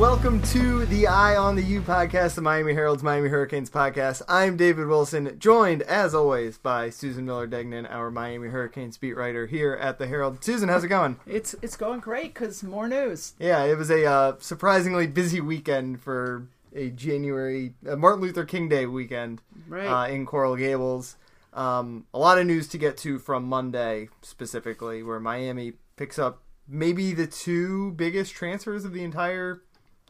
welcome to the Eye on the U podcast, the Miami Herald's Miami Hurricanes podcast. I'm David Wilson, joined as always by Susan Miller Degnan, our Miami Hurricanes beat writer here at the Herald. Susan, how's it going? It's it's going great because more news. Yeah, it was a uh, surprisingly busy weekend for a January uh, Martin Luther King Day weekend Right. uh, in Coral Gables. Um, a lot of news to get to from Monday specifically, where Miami picks up maybe the two biggest transfers of the entire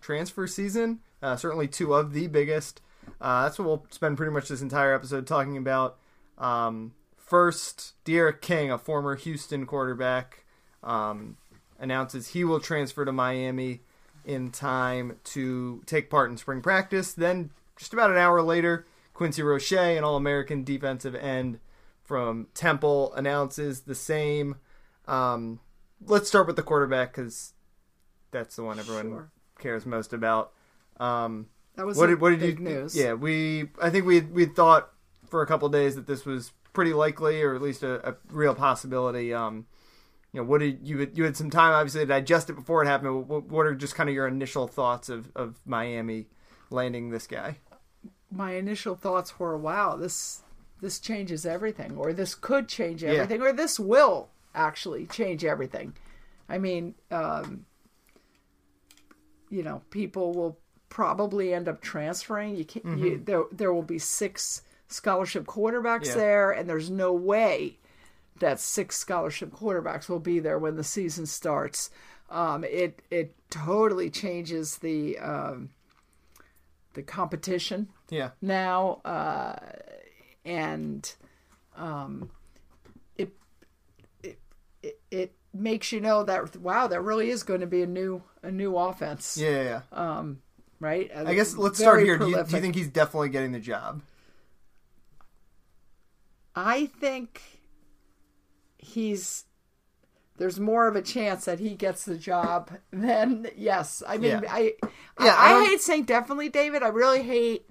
transfer season. Uh, certainly two of the biggest. Uh, that's what we'll spend pretty much this entire episode talking about. Um, first, D'Eriq King, a former Houston quarterback, um, announces he will transfer to Miami in time to take part in spring practice. Then, just about an hour later, Quincy Roche, an All American defensive end from Temple, announces the same. Um, let's start with the quarterback because that's the one everyone Sure. Cares most about. Um, That was what did, what did big you news. Yeah, we I think we we thought for a couple of days that this was pretty likely, or at least a, a real possibility. Um, you know, what did you you had some time obviously to digest it before it happened. What, what are just kind of your initial thoughts of of Miami landing this guy? My initial thoughts were, "Wow, this this changes everything," or "This could change Yeah. everything," or "This will actually change everything." I mean, um, you know, people will probably end up transferring. You can't. You, there there will be six scholarship quarterbacks Yeah. there, and there's no way that six scholarship quarterbacks will be there when the season starts. Um, it it totally changes the um, the competition Yeah, now, uh, and um, it it it makes you know that wow, that really is going to be a new a new offense, yeah, yeah. yeah. Um, right? I guess let's start here. Do you, do you think he's definitely getting the job? I think he's there's more of a chance that he gets the job than yes. I mean, Yeah. I Yeah, I I, I, hate saying definitely, David. I really hate.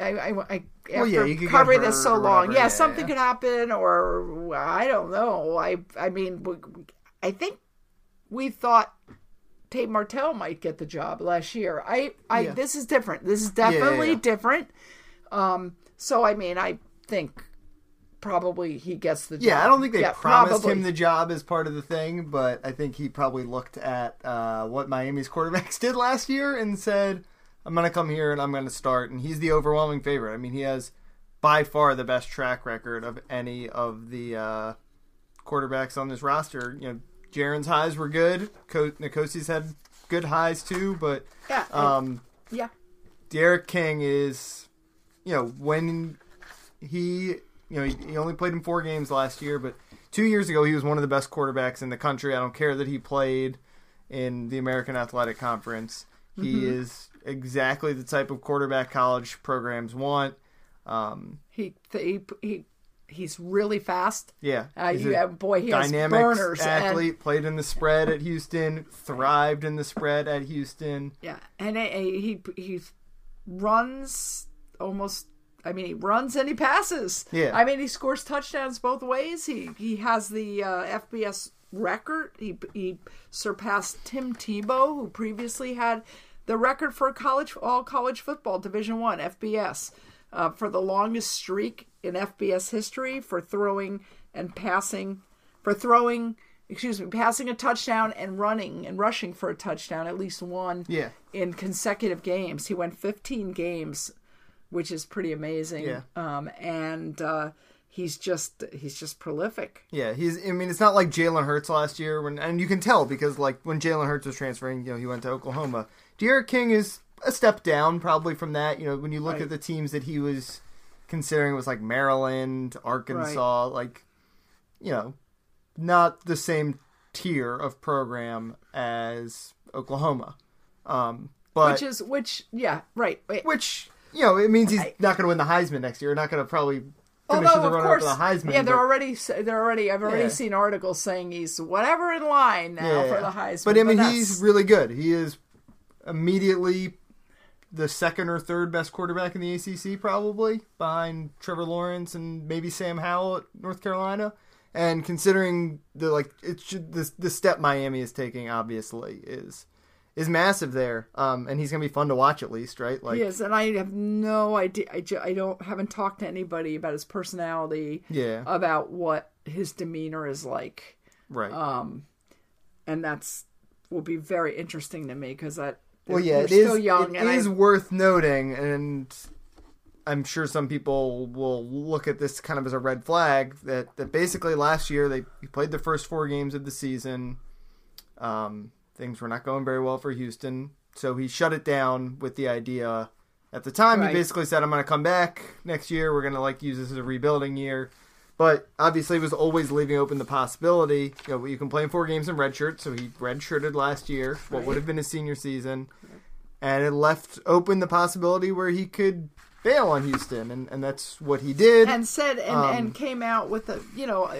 I, I, I after yeah, you could covering this so long, yeah, yeah, something could happen, or I don't know. I I mean, I think we thought Tate Martell might get the job last year. I I Yeah. this is different. This is definitely different. Um, so I mean, I think probably he gets the job. Yeah, I don't think they Yeah, promised probably. him the job as part of the thing, but I think he probably looked at uh, what Miami's quarterbacks did last year and said, "I'm going to come here and I'm going to start." And he's the overwhelming favorite. I mean, he has by far the best track record of any of the uh, quarterbacks on this roster. You know, Jarren's highs were good. Co- N'Kosi's had good highs too, but Yeah, um, yeah. D'Eriq King is, you know, when he, you know, he, he only played in four games last year, but two years ago he was one of the best quarterbacks in the country. I don't care that he played in the American Athletic Conference. He is exactly the type of quarterback college programs want. Um, He he he he's really fast. yeah, Uh, he's you a have, boy, he has dynamic burners and athlete. played in the spread at Houston, thrived in the spread at Houston. yeah, and uh, he he runs almost. I mean, he runs and he passes. Yeah. I mean, he scores touchdowns both ways. He he has the uh, FBS record. He he surpassed Tim Tebow, who previously had the record for college all college football Division One FBS uh, for the longest streak in FBS history for throwing and passing for throwing. Excuse me, passing a touchdown and running and rushing for a touchdown, at least one Yeah. in consecutive games. He went 15 games, which is pretty amazing. Yeah. Um, and uh, he's just he's just prolific. Yeah, he's. I mean, it's not like Jalen Hurts last year, when and you can tell because like when Jalen Hurts was transferring, you know, he went to Oklahoma. D'Eriq King is a step down probably from that. You know, when you look Right. at the teams that he was considering, it was like Maryland, Arkansas, like you know, not the same tier of program as Oklahoma. Um, but which is which yeah right wait. which you know it means he's I- not going to win the Heisman next year. Not going to probably finish Although of runner course, up to the Heisman. yeah, they're but- already they're already I've already Yeah. seen articles saying he's whatever in line now for the Heisman. But I mean, that's- he's really good. He is immediately the second or third best quarterback in the ACC, probably behind Trevor Lawrence and maybe Sam Howell at North Carolina. And considering the like, it should the the step Miami is taking, obviously is is massive there. Um, and he's gonna be fun to watch at least, right? Like, he is, and I have no idea. I, ju- I don't haven't talked to anybody about his personality, yeah, about what his demeanor is like, right. um, and that's will be very interesting to me because that well, yeah, it is. young, it and is I, worth noting, and I'm sure some people will look at this kind of as a red flag that that basically last year they played the first four games of the season. Um, things were not going very well for Houston, so he shut it down with the idea. At the time, Right. he basically said, "I'm going to come back next year. We're going to like use this as a rebuilding year." But obviously, he was always leaving open the possibility. You know, you can play in four games in redshirt, so he redshirted last year, what Right. would have been his senior season, and it left open the possibility where he could bail on Houston, and, and that's what he did. and said and, Um, and came out with a you know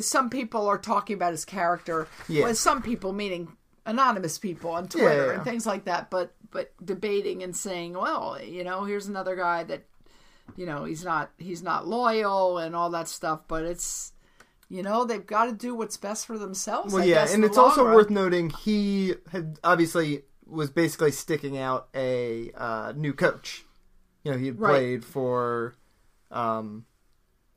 some people are talking about his character Yeah. well, some people meaning anonymous people on twitter yeah. and things like that but but debating and saying well you know here's another guy that you know he's not he's not loyal and all that stuff but it's you know they've got to do what's best for themselves Well, I yeah, guess, and it's also run. worth noting he had obviously was basically sticking out a uh, new coach. You know, he had Right. played for, um,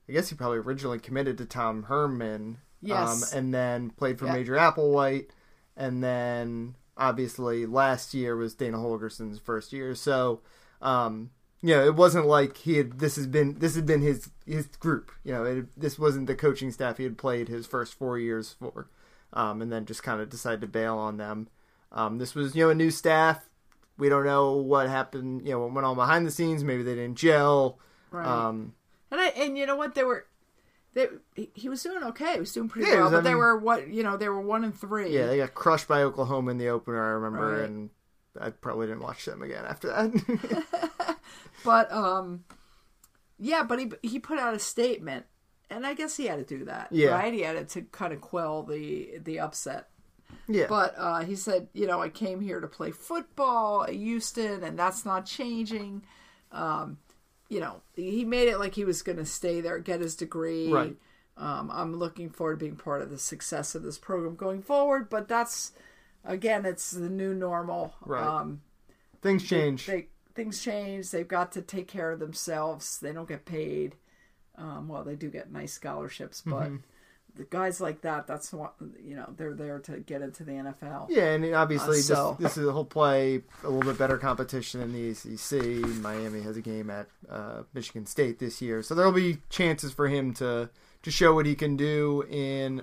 I guess he probably originally committed to Tom Herman. Yes. Um, and then played for Yeah. Major Applewhite, and then obviously last year was Dana Holgorsen's first year. So, um, you know, it wasn't like he had. This has been this had been his his group. You know, it, this wasn't the coaching staff he had played his first four years for, um, and then just kind of decided to bail on them. Um, this was you know a new staff. We don't know what happened. You know, what went on behind the scenes. Maybe they didn't gel. right. Um, And I and you know what they were, they he- was doing okay. He was doing pretty Yeah, well, was but they having- were what you know they were one and three. yeah, they got crushed by Oklahoma in the opener. I remember, Right. and I probably didn't watch them again after that. But um, yeah, but he he put out a statement, and I guess he had to do that. Yeah. right. He had it to kind of quell the the upset. yeah, But uh, he said, you know, I came here to play football at Houston, and that's not changing. Um, you know, he made it like he was going to stay there, get his degree. Right. Um, I'm looking forward to being part of the success of this program going forward. But that's again, it's the new normal. Right. Um, things change. they things change. They've got to take care of themselves. They don't get paid. Um, well, they do get nice scholarships, but Mm-hmm. the guys like that, that's what you know. They're there to get into the NFL. Yeah, and obviously Uh, so- this, this is a whole play a little bit better competition in the ACC. Miami has a game at uh, Michigan State this year, so there'll be chances for him to to show what he can do in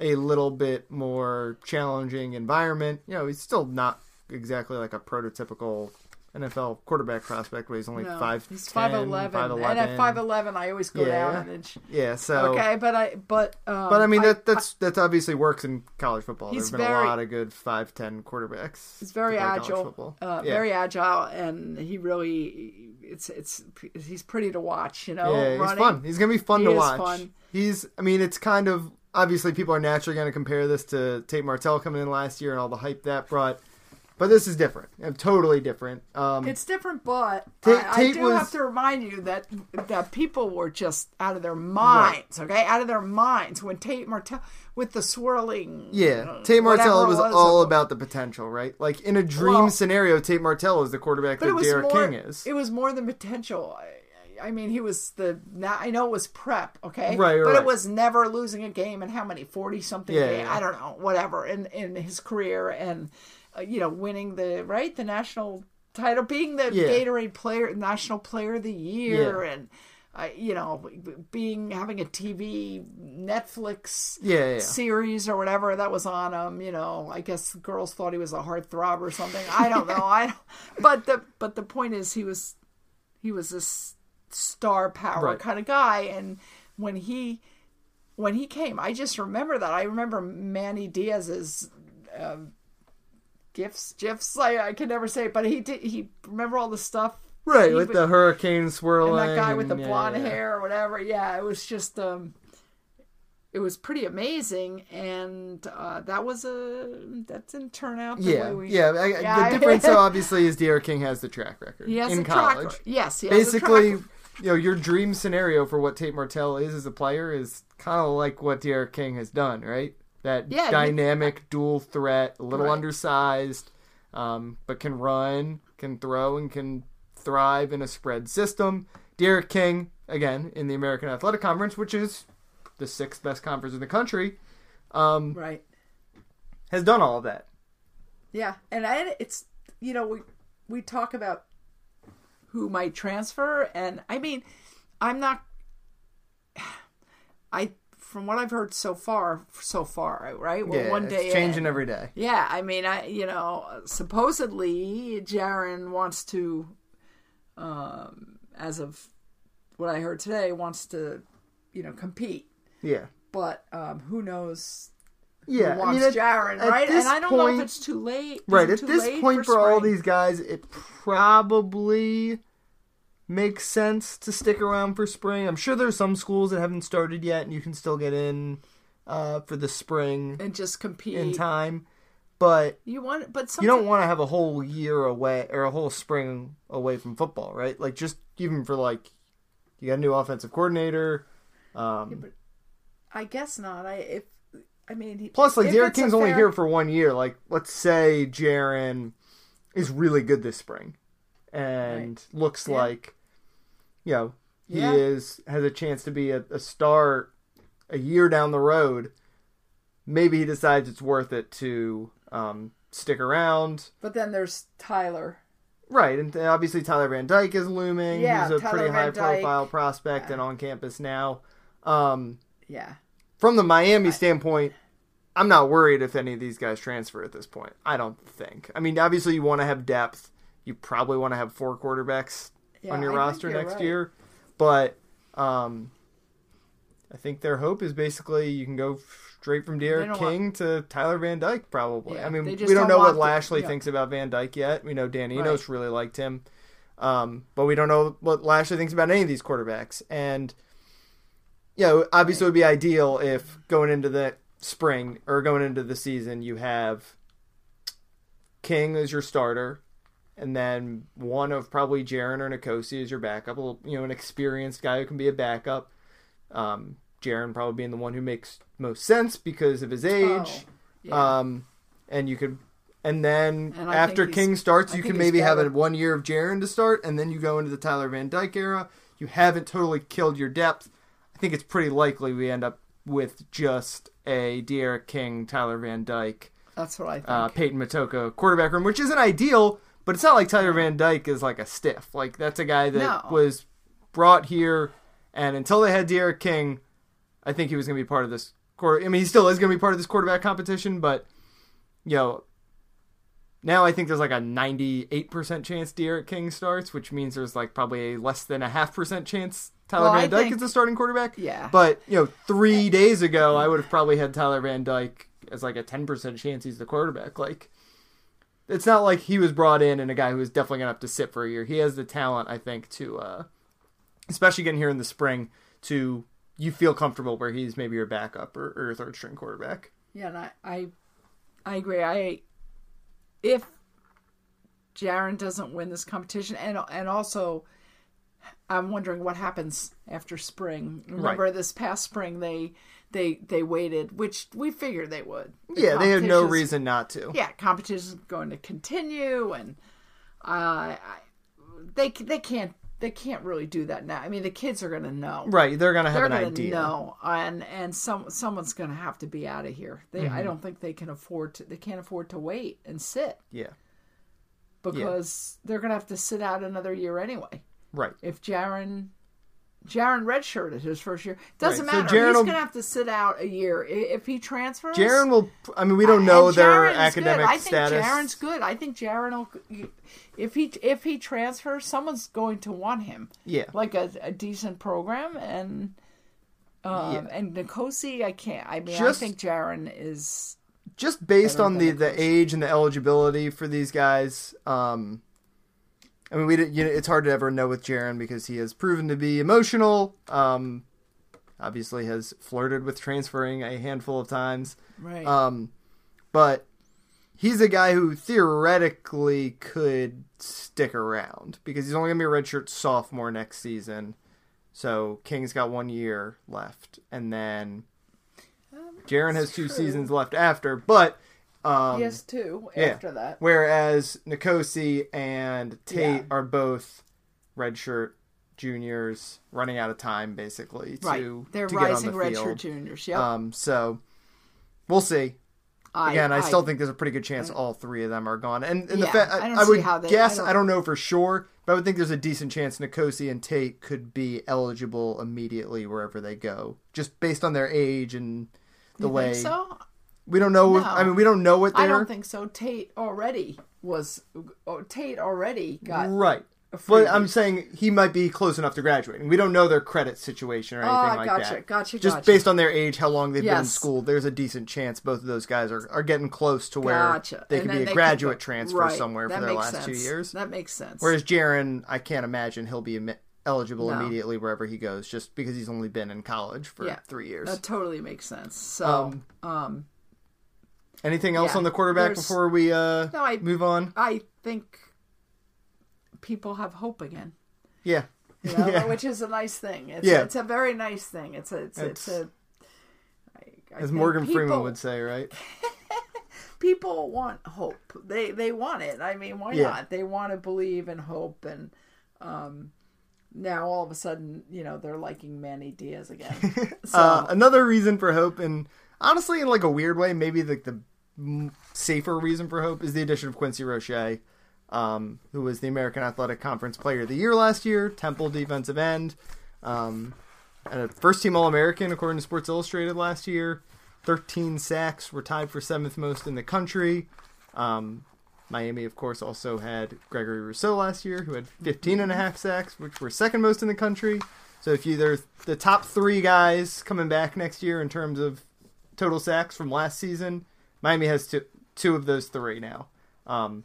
a little bit more challenging environment. You know, he's still not exactly like a prototypical NFL quarterback prospect, but he's only No, five. he's five eleven, and at five eleven, I always go Yeah. down an inch. Yeah, so Okay, but I but um, But I mean that that's that obviously works in college football. There's been very- a lot of good five ten quarterbacks. He's very to play college agile, uh, Yeah. very agile, and he really it's it's he's pretty to watch. You know, Yeah, he's fun. He's gonna be fun He to is watch. fun. He's. I mean, it's kind of obviously people are naturally going to compare this to Tate Martell coming in last year and all the hype that brought. But this is different. Uh, Totally different. Um, It's different, but Tate- I, I do was- have to remind you that that people were just out of their minds. Okay, out of their minds when Tate Martell with the swirling. yeah, uh, Tate Martell whatever was, all of- about the potential, right? Like in a dream Well- scenario, Tate Martell is the quarterback that D'Eriq more. King is. It was more than potential. I, I mean, he was the. I know it was prep, okay, Right, but it was never losing a game and how many forty something Yeah, yeah. I don't know, whatever in in his career and uh, you know winning the right the national title, being the Yeah. Gatorade player, national player of the year, Yeah. and. Uh, you know, being having a TV Netflix Yeah, yeah. series or whatever that was on him. You know, I guess girls thought he was a heartthrob or something. I don't know. I don't, but the but the point is he was he was this star power Right. kind of guy, and when he when he came, I just remember that. I remember Manny Diaz's. Um, gifts gifs I, I can never say it, but he did he remember all the stuff Right, he with would- the hurricane swirling. and that guy with the yeah, blonde yeah, hair or whatever. Yeah, it was just um, it was pretty amazing, and uh, that was a that didn't turn out the Yeah, way we. yeah. I, Yeah, the difference, obviously, is D'Eriq King has the track record he in a track. college. Yes, Basically, you know, your dream scenario for what Tate Martell is as a player is kind of like what D'Eriq King has done, right? That Yeah, you- dynamic dual threat, a little Right. undersized, um, but can run, can throw, and can thrive in a spread system. D'Eriq King, again, in the American Athletic Conference, which is the sixth best conference in the country, um, Right. has done all of that. Yeah, and I, it's you know we we talk about who might transfer, and I mean, I'm not. I from what I've heard so far, so far, right? We're yeah, one it's day changing in. every day. Yeah, I mean, I you know, supposedly Jarren wants to, um, as of what I heard today, wants to, you know, compete. Yeah. But um, who knows? Yeah, who I mean, at- Jarren, at right? And I don't know if it's too late. Is Right, at this point for, all these guys, it probably makes sense to stick around for spring. I'm sure there's some schools that haven't started yet, and you can still get in uh, for the spring and just compete. in time. But You want, but you don't want to have a whole year away or a whole spring away from football, right? Like just even for like you got a new offensive coordinator. Um, but I guess not. I if I mean, he, Plus, like D'Eriq King's only here for one year. Like, let's say Jarren is really good this spring, and looks Yeah. like, you know, he Yeah. is has a chance to be a, a star a year down the road. Maybe he decides it's worth it to um, stick around. But then there's Tyler. Right, and obviously Tyler Van Dyke is looming. Yeah, He's a Tyler pretty Van high Dyke. profile prospect and on campus now. Um, Yeah, from the Miami standpoint, I'm not worried if any of these guys transfer at this point. I don't think. I mean, obviously you want to have depth. You probably want to have four quarterbacks Yeah, on your I roster next right. year, but um, I think their hope is basically you can go straight from D'Eriq King to Tyler Van Dyke. Probably. Yeah, I mean, we don't don't know what want Lashlee yeah. thinks about Van Dyke yet. We know Dan Enos Right. really liked him. Um, but we don't know what Lashlee thinks about any of these quarterbacks. And you know, obviously it would be ideal if going into the spring or going into the season you have King as your starter, and then one of probably Jarren or N'Kosi as your backup. Little, you know, an experienced guy who can be a backup. Um, Jarren probably being the one who makes most sense because of his age. Oh, yeah. Um, and you could, and then And after King starts, I you can maybe have a one year of Jarren to start, and then you go into the Tyler Van Dyke era. You haven't totally killed your depth. I think it's pretty likely we end up with just a D'Eriq King, Tyler Van Dyke, That's what I think. uh, Peyton Matocha quarterback room, which isn't ideal, but it's not like Tyler Van Dyke is like a stiff. Like that's a guy that No. was brought here, and until they had D'Eriq King, I think he was going to be part of this quarter. I mean, he still is going to be part of this quarterback competition, but you know, now I think there's like a 98% chance D'Eriq King starts, which means there's like probably a less than a half percent chance Tyler Well, Van Dyke think- is the starting quarterback. Yeah. But, you know, three days ago, I would have probably had Tyler Van Dyke as like a 10% chance he's the quarterback. Like, it's not like he was brought in and a guy who was definitely going to have to sit for a year. He has the talent, I think, to, uh, especially getting here in the spring, to you feel comfortable where he's maybe your backup or, or your third string quarterback. Yeah, and I, I, I agree. I, if Jarren doesn't win this competition, and and also, I'm wondering what happens after spring. Remember this past spring they they they waited, which we figured they would. The Yeah, they had no reason not to. Yeah, competition's going to continue, and uh, I, they they can't they can't really do that now. I mean, the kids are going to know Right, they're going to have they're an idea. know, and and some someone's gonna have to be out of here. They, Mm-hmm. I don't think they can afford to. They can't afford to wait and sit Yeah, because they're gonna have to sit out another year anyway. right. If Jarren, Jarren redshirted his first year, doesn't Right, so matter. Jarren He's will- gonna have to sit out a year if he transfers. Jarren will. I mean, we don't know their academic good. I think status. Jarren's good. I think Jarren will. If he if he transfers, someone's going to want him. Yeah. like a, a decent program and. Um, Yeah. And N'Kosi, I can't. I mean, Just- I think Jarren is. just based on the, than the age and the eligibility for these guys, um, I mean, we did, you know, it's hard to ever know with Jarren because he has proven to be emotional. Um, obviously, has flirted with transferring a handful of times. Right. Um, but he's a guy who theoretically could stick around because he's only gonna be a redshirt sophomore next season. So King's got one year left, and then Jarren has two true. seasons left after, but um, he has two yeah. after that. Whereas N'Kosi and Tate Yeah. are both redshirt juniors running out of time basically to, Right, they're to get on rising the redshirt field. juniors. Yep. Um, so we'll see. I, Again, I, still think there's a pretty good chance all three of them are gone. And, and the Yeah, fact I I, don't I see would how they- guess I I don't- know for sure, but I would think there's a decent chance N'Kosi and Tate could be eligible immediately wherever they go, just based on their age and the You way think so? We don't know. No. I mean, we don't know what they're I don't think so. Tate already was. Oh, Tate already got. right. But. I'm saying he might be close enough to graduating. We don't know their credit situation or anything Ah, like gotcha, that. gotcha, Just gotcha. based on their age, how long they've been in school, there's a decent chance both of those guys are, are getting close to where Gotcha. they And could be a graduate go- transfer right, somewhere for their last two years. That makes sense. Whereas Jarren, I can't imagine he'll be eligible No. immediately wherever he goes, just because he's only been in college for Yeah, three years. that totally makes sense. So, Um, um, Anything else yeah, on the quarterback before we uh, No, I- move on? I think people have hope again. Yeah. You know, Yeah. which is a nice thing. It's, Yeah. it's a very nice thing. It's a, it's, It's- it's a. I, I As Morgan Freeman would say, right? people want hope. They they want it. I mean, why Yeah. not? They want to believe in hope, and um, now all of a sudden, you know, they're liking Manny Diaz again. So Uh, another reason for hope, and honestly, in like a weird way, maybe the, the safer reason for hope is the addition of Quincy Roche, um, who was the American Athletic Conference Player of the Year last year, Temple defensive end, um, and a first team All American according to Sports Illustrated last year. 13 sacks were tied for seventh most in the country. Um, Miami, of course, also had Gregory Rousseau last year, who had 15 and a half sacks, which were second most in the country. So if you they're the top three guys coming back next year in terms of total sacks from last season, Miami has two two of those three now. Um,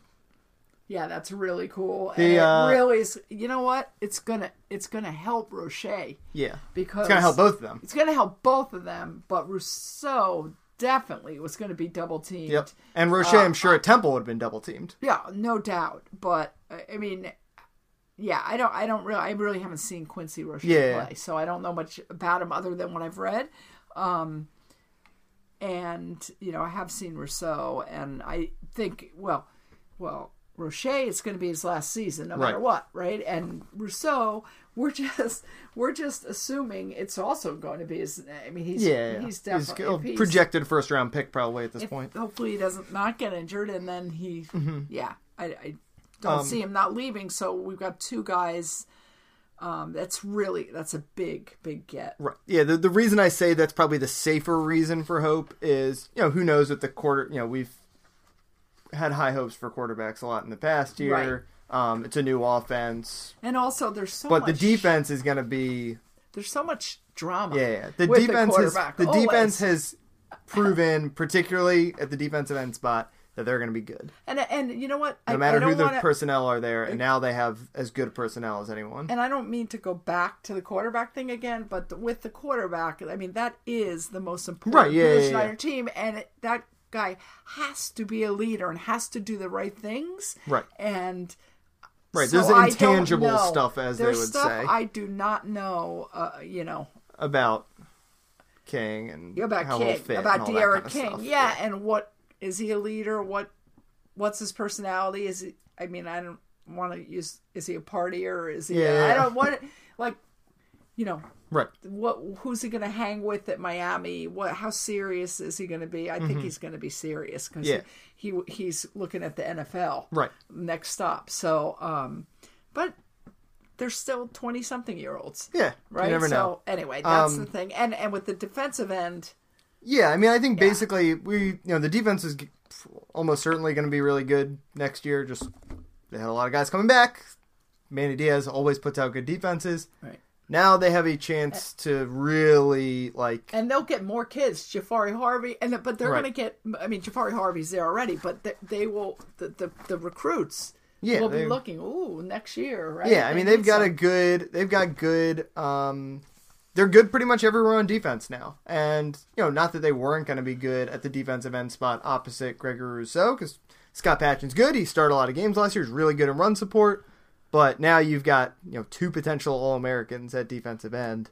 yeah, that's really cool. The, and uh, it really is. You know what? It's gonna it's gonna help Roche yeah, because it's gonna help both of them. It's gonna help both of them, but Rousseau definitely was going to be double teamed. Yep. And Roche, Uh, I'm sure at Temple would have been double teamed. Yeah, no doubt. But I I mean, yeah, I don't, I don't really, I really haven't seen Quincy Roche Yeah. play, so I don't know much about him other than what I've read. Um, and you know, I have seen Rousseau, and I think, well, well, Roche it's going to be his last season, no matter what, right? And Rousseau, we're just, we're just assuming it's also going to be his. I mean, he's, Yeah, he's definitely he's- projected first round pick probably at this point. Hopefully, he doesn't not get injured, and then he, yeah, I, I don't Mm-hmm. Um, see him not leaving. So we've got two guys. Um, that's really that's a big big get. Right. Yeah. The, the reason I say that's probably the safer reason for hope is, you know, who knows what the quarter, you know, we've had high hopes for quarterbacks a lot in the past year. Um, it's a new offense, And also, there's so but much. the defense is going to be, There's so much drama. yeah, yeah. The defense the has, the always. defense has proven, particularly at the defensive end spot, that they're going to be good. And and you know what? No I, matter I who the wanna, personnel are there, and now they have as good personnel as anyone. And I don't mean to go back to the quarterback thing again, but the, with the quarterback, I mean that is the most important Right, yeah, yeah, position on your team, and it, that guy has to be a leader and has to do the right things. Right. And Right, so there's the intangible stuff, as they There's would stuff say. I do not know. Uh, you know about King and about King, about D'Eriq kind of King, stuff. yeah, and what is he a leader? What what's his personality? Is he? I mean, I don't want to use. Is he a partier? Is he? Yeah, I don't want like. You know, right. what who's he going to hang with at Miami? What how serious is he going to be? I think he's going to be serious because Mm-hmm. Yeah. he, he he's looking at the NFL Right. next stop. So, um, but they're still twenty something year olds, Yeah, right? You never so know. anyway, that's Um, the thing. And and with the defensive end, Yeah, I mean, I think basically we, you know, the defense is almost certainly going to be really good next year. Just they had a lot of guys coming back. Manny Diaz always puts out good defenses. right? Now they have a chance to really like. And they'll get more kids, Jafari Harvey, and but they're Right. going to get. I mean, Jafari Harvey's there already, but they, they will. The, the the recruits Yeah, will be looking. Ooh, next year, right? Yeah, I mean they've got a good. They've got good. Um, they're good pretty much everywhere on defense now, and you know, not that they weren't going to be good at the defensive end spot opposite Gregory Rousseau, because Scott Patchan's good. He started a lot of games last year. He's really good in run support, but now you've got you know two potential All Americans at defensive end.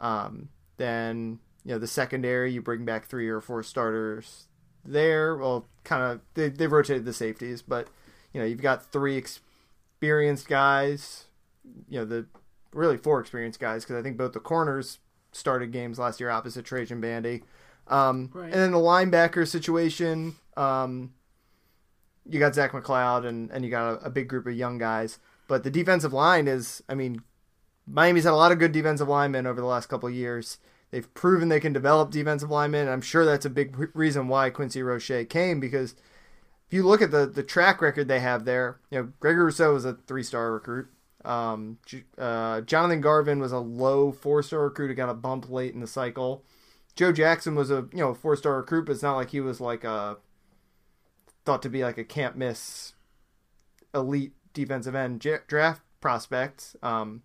Um, then you know the secondary. You bring back three or four starters there. Well, kind of they they've rotated the safeties, but you know you've got three experienced guys. You know the really four experienced guys because I think both the corners started games last year opposite Trajan Bandy. Um, Right. And then the linebacker situation, um, you got Zach McCloud and, and you got a, a big group of young guys. But the defensive line is, I mean, Miami's had a lot of good defensive linemen over the last couple of years. They've proven they can develop defensive linemen. And I'm sure that's a big re- reason why Quincy Roche came because if you look at the, the track record they have there, you know, Gregory Rousseau was a three star recruit. Um, uh, Jonathan Garvin was a low four star recruit who got a bump late in the cycle. Joe Jackson was a you know four star recruit, but it's not like he was like a thought to be like a can't miss elite defensive end j- draft prospect. Um,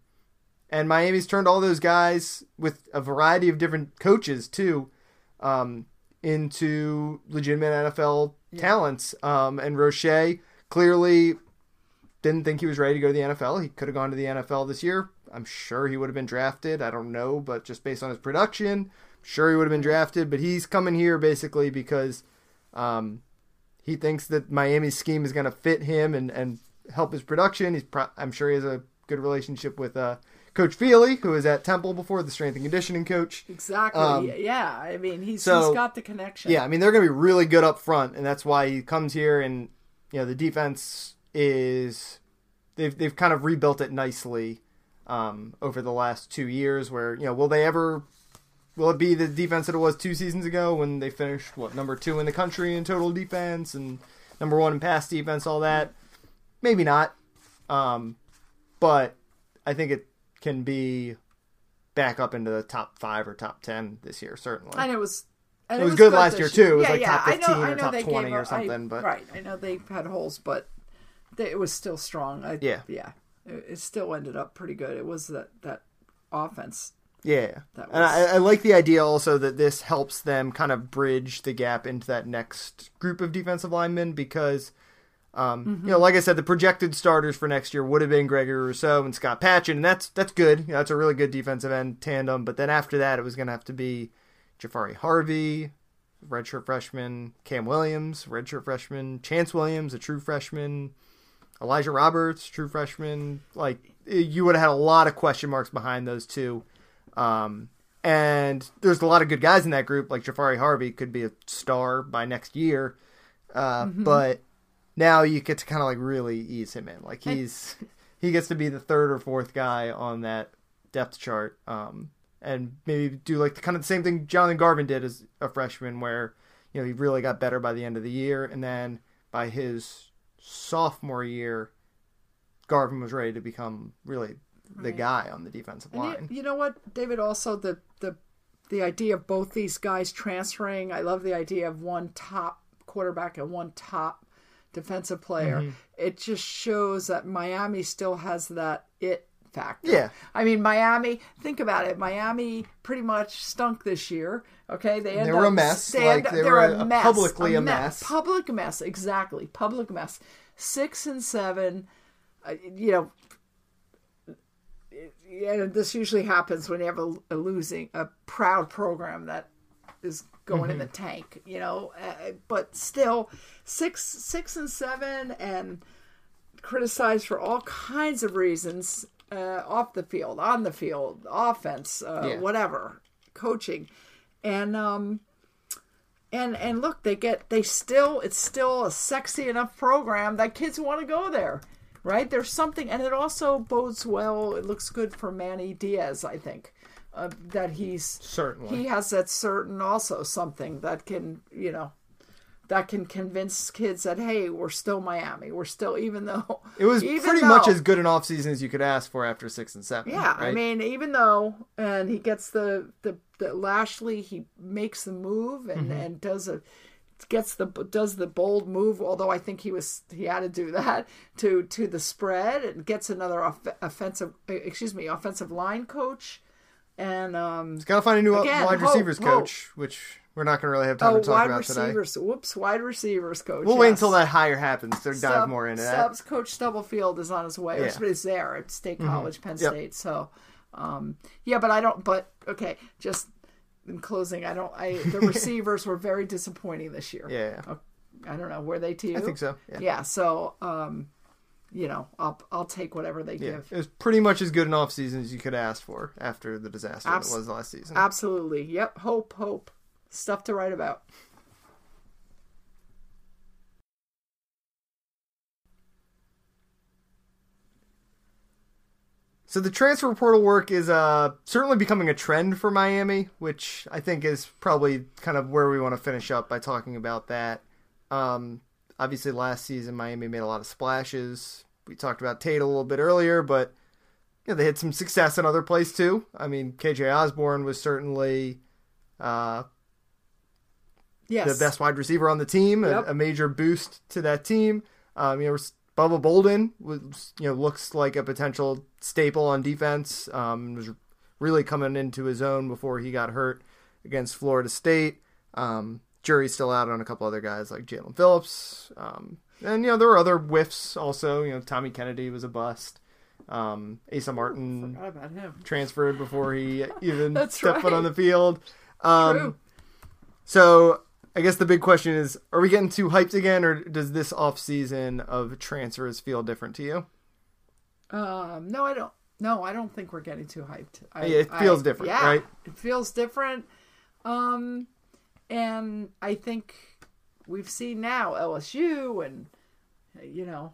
and Miami's turned all those guys with a variety of different coaches too um, into legitimate NFL talents. Um, and Roche clearly didn't think he was ready to go to the NFL. He could have gone to the NFL this year. I'm sure he would have been drafted. I don't know, but just based on his production, I'm sure he would have been drafted. But he's coming here basically because um, he thinks that Miami's scheme is going to fit him and, and help his production. He's pro- I'm sure he has a good relationship with uh, Coach Feeley, who was at Temple before, the strength and conditioning coach. Exactly. Um, yeah. I mean, he's so- he's got the connection. Yeah, I mean they're going to be really good up front, and that's why he comes here. And you know the defense is they've they've kind of rebuilt it nicely um, over the last two years. Where you know will they ever will it be the defense that it was two seasons ago when they finished what number two in the country in total defense and number one in pass defense, all that? Maybe not, um, but I think it can be back up into the top five or top ten this year, certainly. And it was. And It was good last year, too. It was yeah, like yeah. top I know, 15 I or know top 20 gave or up- something, I, but- right. I know they had holes, but it was still strong. I, Yeah. yeah. It, it still ended up pretty good. It was that that offense. Yeah, That and I, I like the idea also that this helps them kind of bridge the gap into that next group of defensive linemen because, um, you know, like I said, the projected starters for next year would have been Gregory Rousseau and Scott Patchan, and that's that's good. You know, that's a really good defensive end tandem. But then after that, it was going to have to be Jafari Harvey, redshirt freshman, Cam Williams, redshirt freshman, Chantz Williams, a true freshman, Elijah Roberts, true freshman. Like you would have had a lot of question marks behind those two. Um, and there's a lot of good guys in that group. Like Jafari Harvey could be a star by next year. Uh, But now you get to kind of like really ease him in. Like he's he gets to be the third or fourth guy on that depth chart. Um, and maybe do like the, kind of the same thing Jonathan Garvin did as a freshman, where you know he really got better by the end of the year, and then by his sophomore year, Garvin was ready to become really the Right. guy on the defensive And line. you, you know what, David? Also, the the the idea of both these guys transferring. I love the idea of one top quarterback and one top defensive player. Mm-hmm. It just shows that Miami still has that it factor. Yeah. I mean, Miami. Think about it. Miami pretty much stunk this year. Okay, they end were a mess, They like, end, they they're were a a- mess, publicly a me- mess. Public mess. Exactly. Public mess. Six and seven. Uh, you know, and this usually happens when you have a, a losing, a proud program that is going in the Mm-hmm. tank, you know. Uh, but still, six, six and seven, and criticized for all kinds of reasons uh, off the field, on the field, offense, uh, Yeah. whatever, coaching, and um, and and look, they get they still it's still a sexy enough program that kids want to go there, right? There's something, and it also bodes well. It looks good for Manny Diaz, I think, uh, that he's Certainly. he has that certain also something that can you know that can convince kids that hey we're still Miami we're still even though It was pretty much as good an offseason as you could ask for after six and seven. yeah, I mean, even though and he gets the the, the Lashley, he makes the move and Mm-hmm. and does a gets the does the bold move. Although I think he was he had to do that to to the spread and gets another off, offensive excuse me offensive line coach and um he's Got to find a new Again, wide hope, receivers hope. coach, which we're not going to really have time oh to talk wide about today. Oh, wide receivers whoops wide receivers coach. We'll wait until that hire happens to dive more into that. Stubbs, Coach Stubblefield is on his way. Yeah. Mm-hmm. There at State College, Penn Yep. State. So, um, yeah, but I don't. But okay, just in closing, I don't. I the receivers were very disappointing this year. Yeah, Oh, I don't know. Were they to you? I think so. Yeah. Yeah. So, um, you know, I'll I'll take whatever they Yeah, give. it was pretty much as good an off season as you could ask for after the disaster Abs- that was last season. Absolutely. Yep. Hope. Hope. Stuff to write about. So the transfer portal work is uh, certainly becoming a trend for Miami, which I think is probably kind of where we want to finish up by talking about that. Um, obviously, last season Miami made a lot of splashes. We talked about Tate a little bit earlier, but you know, they had some success in other places too. I mean, KJ Osborn was certainly uh, Yes. the best wide receiver on the team, Yep. a, a major boost to that team. Um, you know, Bubba Bolden was, you know, looks like a potential staple on defense. Um, was really coming into his own before he got hurt against Florida State. Um, jury's still out on a couple other guys like Jaelan Phillips. Um, and you know, there were other whiffs also. You know, Tommy Kennedy was a bust. Um, Asa Martin him. transferred before he even stepped foot on the field. Um, True. so I guess the big question is: Are we getting too hyped again, or does this off season of transfers feel different to you? Um, no, I don't. No, I don't think we're getting too hyped. I, Yeah, it feels I- different, yeah, right? It feels different. Um, and I think we've seen now LSU and you know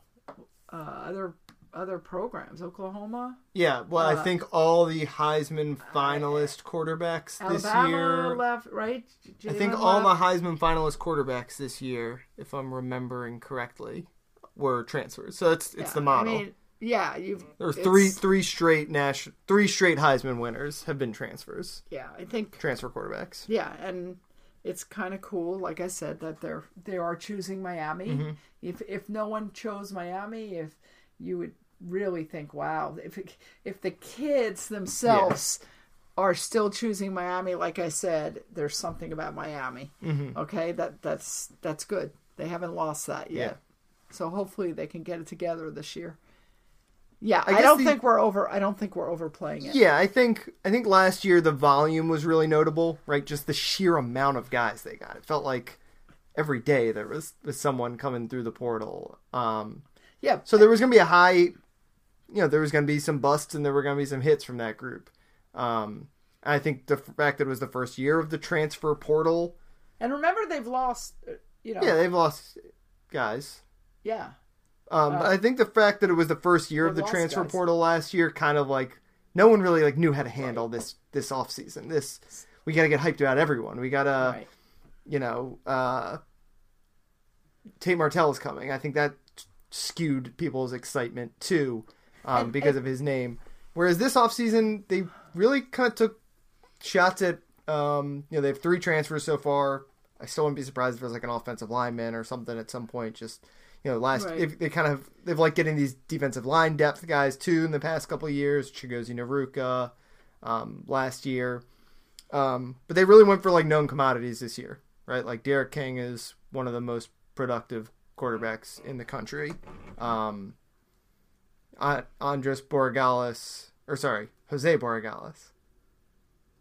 uh, other other programs, Oklahoma, Yeah, well, I Uh, think all the Heisman finalist quarterbacks this year. left, right? I think Jalen all the. Heisman finalist quarterbacks this year, if I'm remembering correctly, were transfers. So it's it's Yeah, the model. I mean, yeah, you've there three three straight national three straight Heisman winners have been transfers, Yeah, I think transfer quarterbacks. Yeah, and it's kind of cool, like I said, that they're they are choosing Miami. Mm-hmm. If if no one chose Miami, if you would really think, wow, if it, if the kids themselves are still choosing Miami, like I said, there's something about Miami. Mm-hmm. Okay, that that's that's good. They haven't lost that yet, Yeah. so hopefully they can get it together this year. Yeah, I I, don't the- think we're over. I don't think we're overplaying it. Yeah, I think I think last year the volume was really notable, right? Just the sheer amount of guys they got. It felt like every day there was, was someone coming through the portal. Um, yeah. so there was going to be a high, you know, there was going to be some busts and there were going to be some hits from that group. Um, and I think the fact that it was the first year of the transfer portal, And remember, they've lost. uh, You know. yeah, they've lost guys. yeah. Um, but I think the fact that it was the first year of the transfer guys. portal last year, kind of like no one really like knew how to handle this this off season. This we got to get hyped about everyone. We got to right. you know uh, Tate Martell is coming. I think that skewed people's excitement too um, And- because of his name. Whereas this off season, they really kind of took shots at um, you know they have three transfers so far. I still wouldn't be surprised if it was like an offensive lineman or something at some point. Just you know, last Right. if they kind of they've like getting these defensive line depth guys too in the past couple of years. Chigozie Nnoruka um, last year, um, but they really went for like known commodities this year, right? Like D'Eriq King is one of the most productive quarterbacks in the country. Um, Andres Borregales, or sorry, Jose Borregales.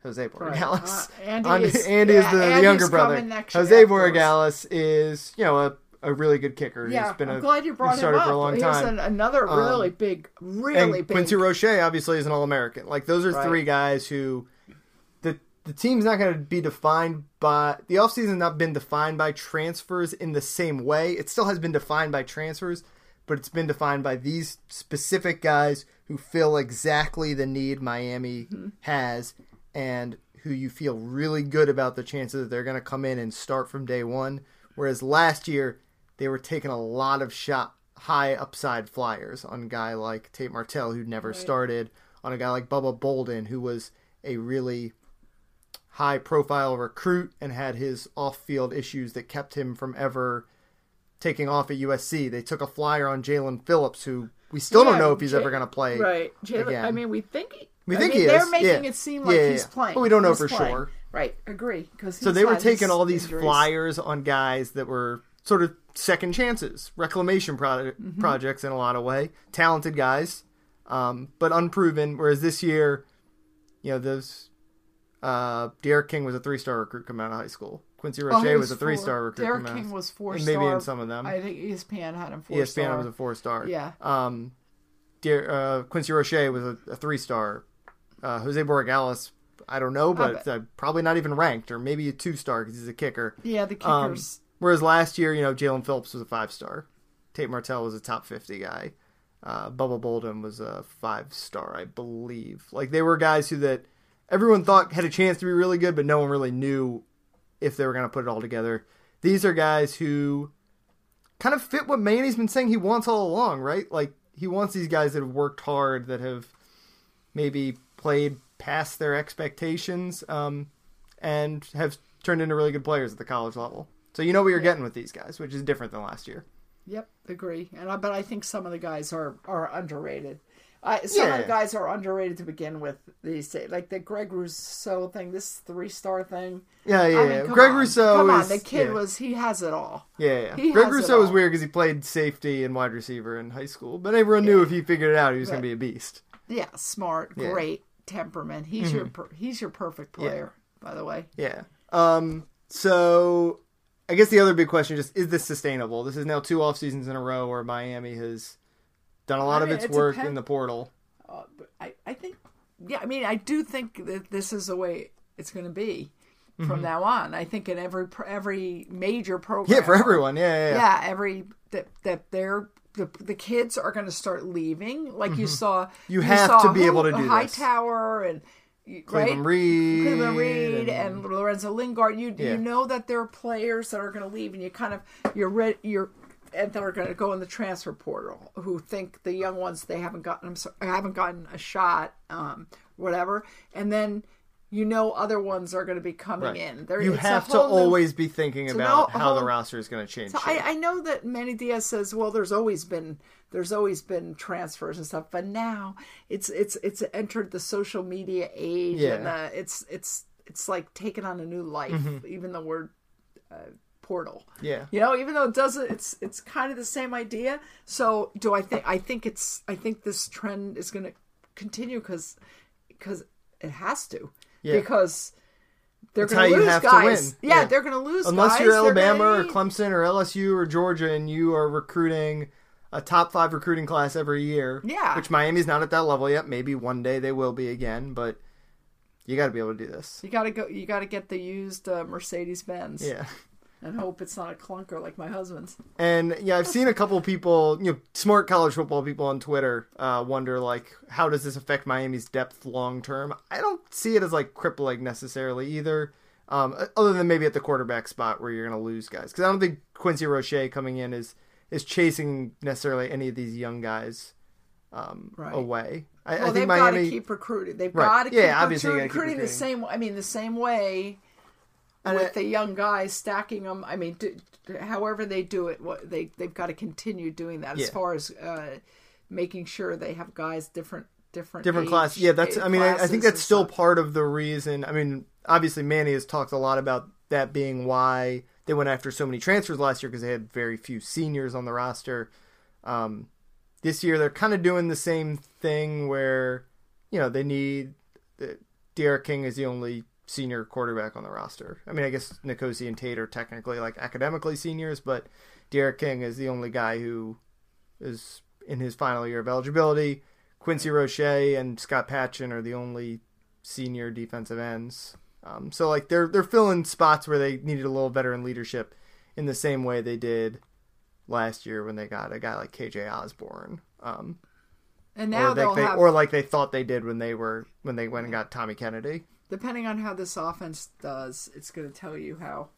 Jose Borregales. Uh, Andy Andy, is- Andy is the, the younger brother. Jose. Borregales is, you know, a, a really good kicker. Yeah, He's been I'm a, glad you brought him up. for a long He's time. an, another really big, really and big. Quincy Roche obviously is an All American. Like those are Right. three guys who the team's not going to be defined by the offseason not been defined by transfers in the same way. It still has been defined by transfers, but it's been defined by these specific guys who fill exactly the need Miami Mm-hmm. has and who you feel really good about the chances that they're going to come in and start from day 1. Whereas last year they were taking a lot of shot high upside flyers on a guy like Tate Martell who never started, on a guy like Bubba Bolden who was a really high profile recruit and had his off field issues that kept him from ever taking off at USC. They took a flyer on Jaelan Phillips who we still don't know if he's Ja- ever going to play. right. Jaelan, again. I mean, we think. He, We I think mean, he They're is, making yeah. it seem Yeah, like yeah, he's playing. But we don't know He's for playing. sure. Right. Agree. Because So they were taking all these flyers on guys that were sort of second chances, reclamation pro- Mm-hmm. projects in a lot of way, talented guys, um, but unproven. Whereas this year, you know, those Uh, D'Eriq King was a three-star recruit coming out of high school. Quincy Oh, Roche he was a three-star recruit. D'Eriq coming out King high was four And star. maybe in some of them. I think ESPN had him four ESPN star. was a four-star. Yeah. Um, Der- uh, Quincy Roche was a, a three-star. Uh, Jose Borregales, I don't know, but uh, probably not even ranked, or maybe a two-star because he's a kicker. yeah, the Um, kickers. whereas last year, you know, Jaelan Phillips was a five star. Tate Martell was a top 50 guy. Uh, Bubba Bolden was a five star, I believe. Like, they were guys who that everyone thought had a chance to be really good, but no one really knew if they were going to put it all together. These are guys who kind of fit what Manny's been saying he wants all along, right? Like, he wants these guys that have worked hard, that have maybe played past their expectations, um, and have turned into really good players at the college level. So you know what you're getting with these guys, which is different than last year. Yep, agree. And I but I think some of the guys are are underrated. I, some of Yeah. the guys are underrated to begin with these days. Like the Greg Rousseau thing, this three star thing. Yeah, yeah, I mean, yeah. Greg on. Rousseau Come is on, the kid yeah. was he has it all. Yeah, yeah. Greg Rousseau was weird because he played safety and wide receiver in high school, but everyone knew if he figured it out, he was going to be a beast. Yeah, smart. Mm-hmm. great temperament. He's your per, he's your perfect player. By the way, Yeah. Um. So, I guess the other big question just is this sustainable? This is now two off seasons in a row where Miami has done a lot I of mean, its it work in the portal. uh, but I I think yeah. I mean, I do think that this is the way it's going to be from now on. I think in every every major program. Mm-hmm. Yeah, for everyone. Yeah, yeah. yeah. yeah every that that they're the, the kids are going to start leaving like you saw Mm-hmm. You have to be able to do this. hightower and you- Cleveland right Reed. Cleveland Reed and- and, Lorenzo Lingard you Yeah. you know that there are players that are going to leave and you kind of you're re- you're and they're going to go in the transfer portal who think the young ones they haven't gotten I'm sorry, haven't gotten a shot um whatever and then you know other ones are going to be coming Right. in There- You have to whole new- always be thinking about how the roster is going to change. so. I, I know that Manny Diaz says, well, there's always been there's always been transfers and stuff, but now it's it's it's entered the social media age, Yeah. and uh, it's it's it's like taking on a new life. Mm-hmm. Even the word uh, portal, yeah. you know, even though it doesn't, it's it's kind of the same idea. So do I think I think it's I think this trend is going to continue because because it has to Yeah. because. They're going to lose to guys. win. Yeah, Yeah. they're going to lose Unless guys. you're Alabama or Clemson or LSU or Georgia and you are recruiting a top five recruiting class every year. Yeah. Which Miami's not at that level yet. Maybe one day they will be again, but you got to be able to do this. You gotta go. You gotta get the used uh, Mercedes Benz. Yeah. And hope it's not a clunker like my husband's. And yeah, I've seen a couple people, you know, smart college football people on Twitter uh, wonder like, how does this affect Miami's depth long term? I don't see it as like crippling necessarily either. Um, other than maybe at the quarterback spot where you're going to lose guys, because I don't think Quincy Roche coming in is is chasing necessarily any of these young guys um, Right. away. I, Well, I think they've got to Miami. keep recruiting. They've Right. got to Yeah, keep obviously recruiting, keep recruiting the same. I mean, the same way And with I- the young guys stacking them. I mean, d- d- however they do it, what they they've got to continue doing that Yeah. as far as uh, making sure they have guys different different different class. Yeah, that's. I mean, I, I think that's still stuff. part of the reason. I mean, obviously, Manny has talked a lot about that being why they went after so many transfers last year because they had very few seniors on the roster. Um, this year, they're kind of doing the same thing where you know they need. Uh, D'Eriq King is the only senior quarterback on the roster. I mean, I guess N'Kosi and Tate are technically like academically seniors, but D'Eriq King is the only guy who is in his final year of eligibility. Quincy Roche and Scott Patchan are the only senior defensive ends. Um, so like they're they're filling spots where they needed a little veteran leadership in the same way they did last year when they got a guy like KJ Osborn. Um, And or now like they'll they have or like they thought they did when they were when they went and got Tommy Kennedy. Depending on how this offense does, it's going to tell you how.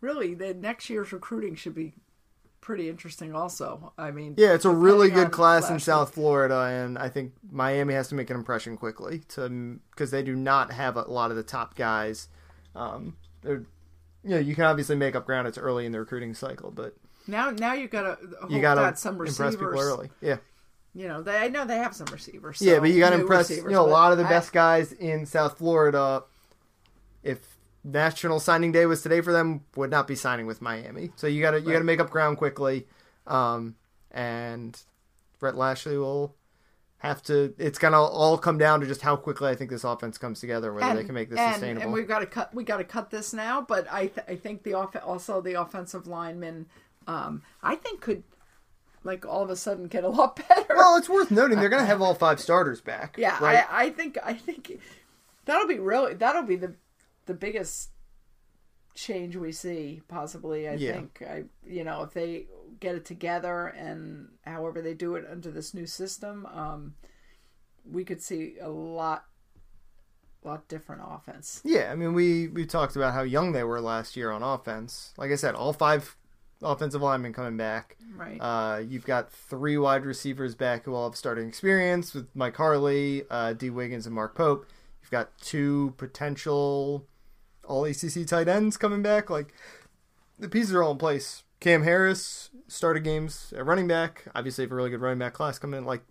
Really, the next year's recruiting should be pretty interesting. Also, I mean, Yeah, it's a really good class in South Florida, and I think Miami has to make an impression quickly to because they do not have a lot of the top guys. Um, they're, you know, you can obviously make up ground. It's early in the recruiting cycle, but Now, now you got to hope you got to that some impress receivers. people early. Yeah, You know, they I know they have some receivers. yeah, but you got to impress. You know, a lot of the I- best guys in South Florida. If National Signing Day was today for them, would not be signing with Miami. So you got to you got to make up ground quickly, um, and Rhett Lashlee will have to. It's gonna all come down to just how quickly I think this offense comes together, whether they can make this and, sustainable. And we've got to cut. We got to cut this now. But I, th- I think the off- also the offensive linemen, um, I think could like all of a sudden get a lot better. well, it's worth noting they're gonna have all five starters back. yeah, right. I, I think I think that'll be really that'll be the the biggest change we see possibly. I Yeah. think I you know if they get it together and however they do it under this new system, um, we could see a lot lot different offense. Yeah, I mean we we talked about how young they were last year on offense. Like I said, all five offensive linemen coming back. Right. Uh, you've got three wide receivers back who all have starting experience with Mike Harley, uh, Dee Wiggins, and Mark Pope. You've got two potential all ACC tight ends coming back. Like the pieces are all in place. Cam Harris started games at running back. Obviously, have a really good running back class coming in. Like,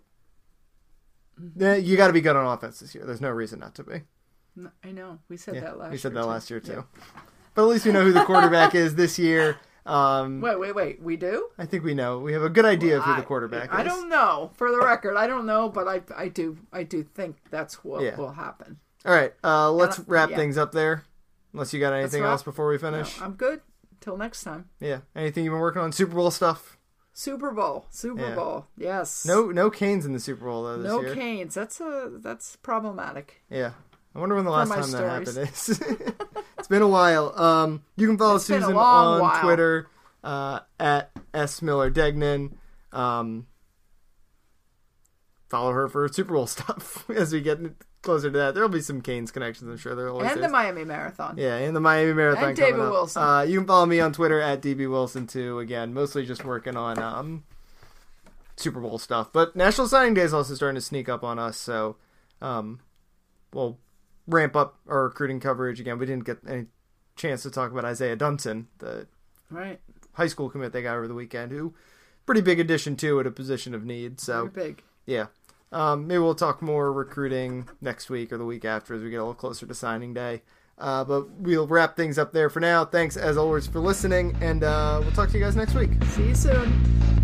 yeah, you got to be good on offense this year. There's no reason not to be. I know we said Yeah, that last. we said year that too. last year too. Yeah. But at least we know who the quarterback is this year. Um, Wait, wait, wait. We do. I think we know. We have a good idea of who the I- quarterback I, is. don't know. For the record, I don't know, but I, I do, I do think that's what Yeah. will happen. All right, uh, let's wrap yeah. things up there. Unless you got anything else before we No, finish. I'm good. Till next time. Yeah. Anything you've been working on? Super Bowl stuff? Super Bowl, Super Yeah. Bowl. Yes. No, no Canes in the Super Bowl though no year. canes. That's a that's problematic. Yeah. I wonder when the last time that happened is. it's been a while. Um, you can follow It's Susan on while. Twitter uh, at s miller degnan. Um, follow her for Super Bowl stuff as we get closer to that. There'll be some Canes connections. I'm sure there always And is. the Miami Marathon. Yeah, and the Miami Marathon And David. Wilson. Uh, you can follow me on Twitter at DB Wilson too. Again, mostly just working on um, Super Bowl stuff, but National Signing Day is also starting to sneak up on us. So um, we'll ramp up our recruiting coverage again. We didn't get any chance to talk about Isaiah Dunson, the Right. high school commit they got over the weekend, who pretty big addition too at a position of need. So Very big. yeah. Um, maybe we'll talk more recruiting next week or the week after as we get a little closer to signing day. Uh, but we'll wrap things up there for now. Thanks as always for listening, and uh, we'll talk to you guys next week. See you soon.